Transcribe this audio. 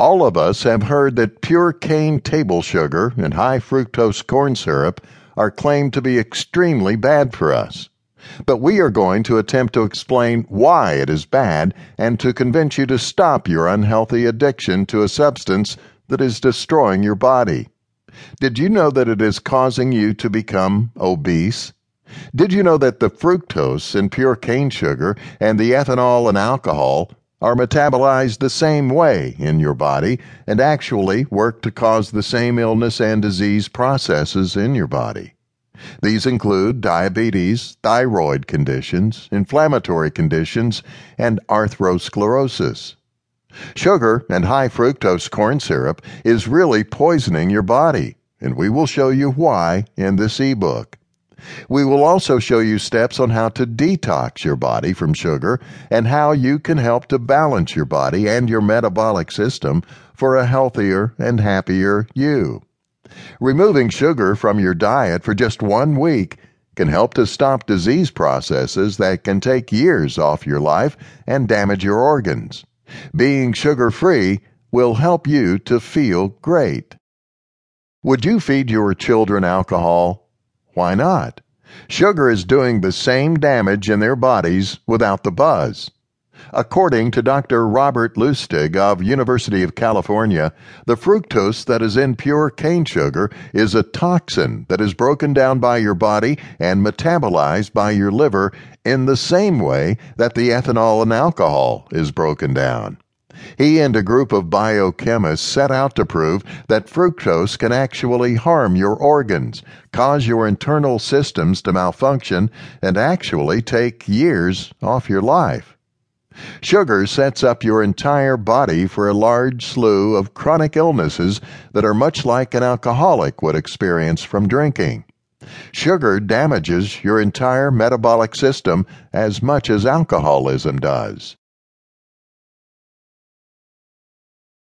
All of us have heard that pure cane table sugar and high fructose corn syrup are claimed to be extremely bad for us. But we are going to attempt to explain why it is bad and to convince you to stop your unhealthy addiction to a substance that is destroying your body. Did you know that it is causing you to become obese? Did you know that the fructose in pure cane sugar and the ethanol in alcohol are metabolized the same way in your body and actually work to cause the same illness and disease processes in your body. These include diabetes, thyroid conditions, inflammatory conditions, and atherosclerosis. Sugar and high fructose corn syrup is really poisoning your body, and we will show you why in this ebook. We will also show you steps on how to detox your body from sugar and how you can help to balance your body and your metabolic system for a healthier and happier you. Removing sugar from your diet for just one week can help to stop disease processes that can take years off your life and damage your organs. Being sugar free will help you to feel great. Would you feed your children alcohol? Why not? Sugar is doing the same damage in their bodies without the buzz. According to Dr. Robert Lustig of University of California, the fructose that is in pure cane sugar is a toxin that is broken down by your body and metabolized by your liver in the same way that the ethanol in alcohol is broken down. He and a group of biochemists set out to prove that fructose can actually harm your organs, cause your internal systems to malfunction, and actually take years off your life. Sugar sets up your entire body for a large slew of chronic illnesses that are much like an alcoholic would experience from drinking. Sugar damages your entire metabolic system as much as alcoholism does.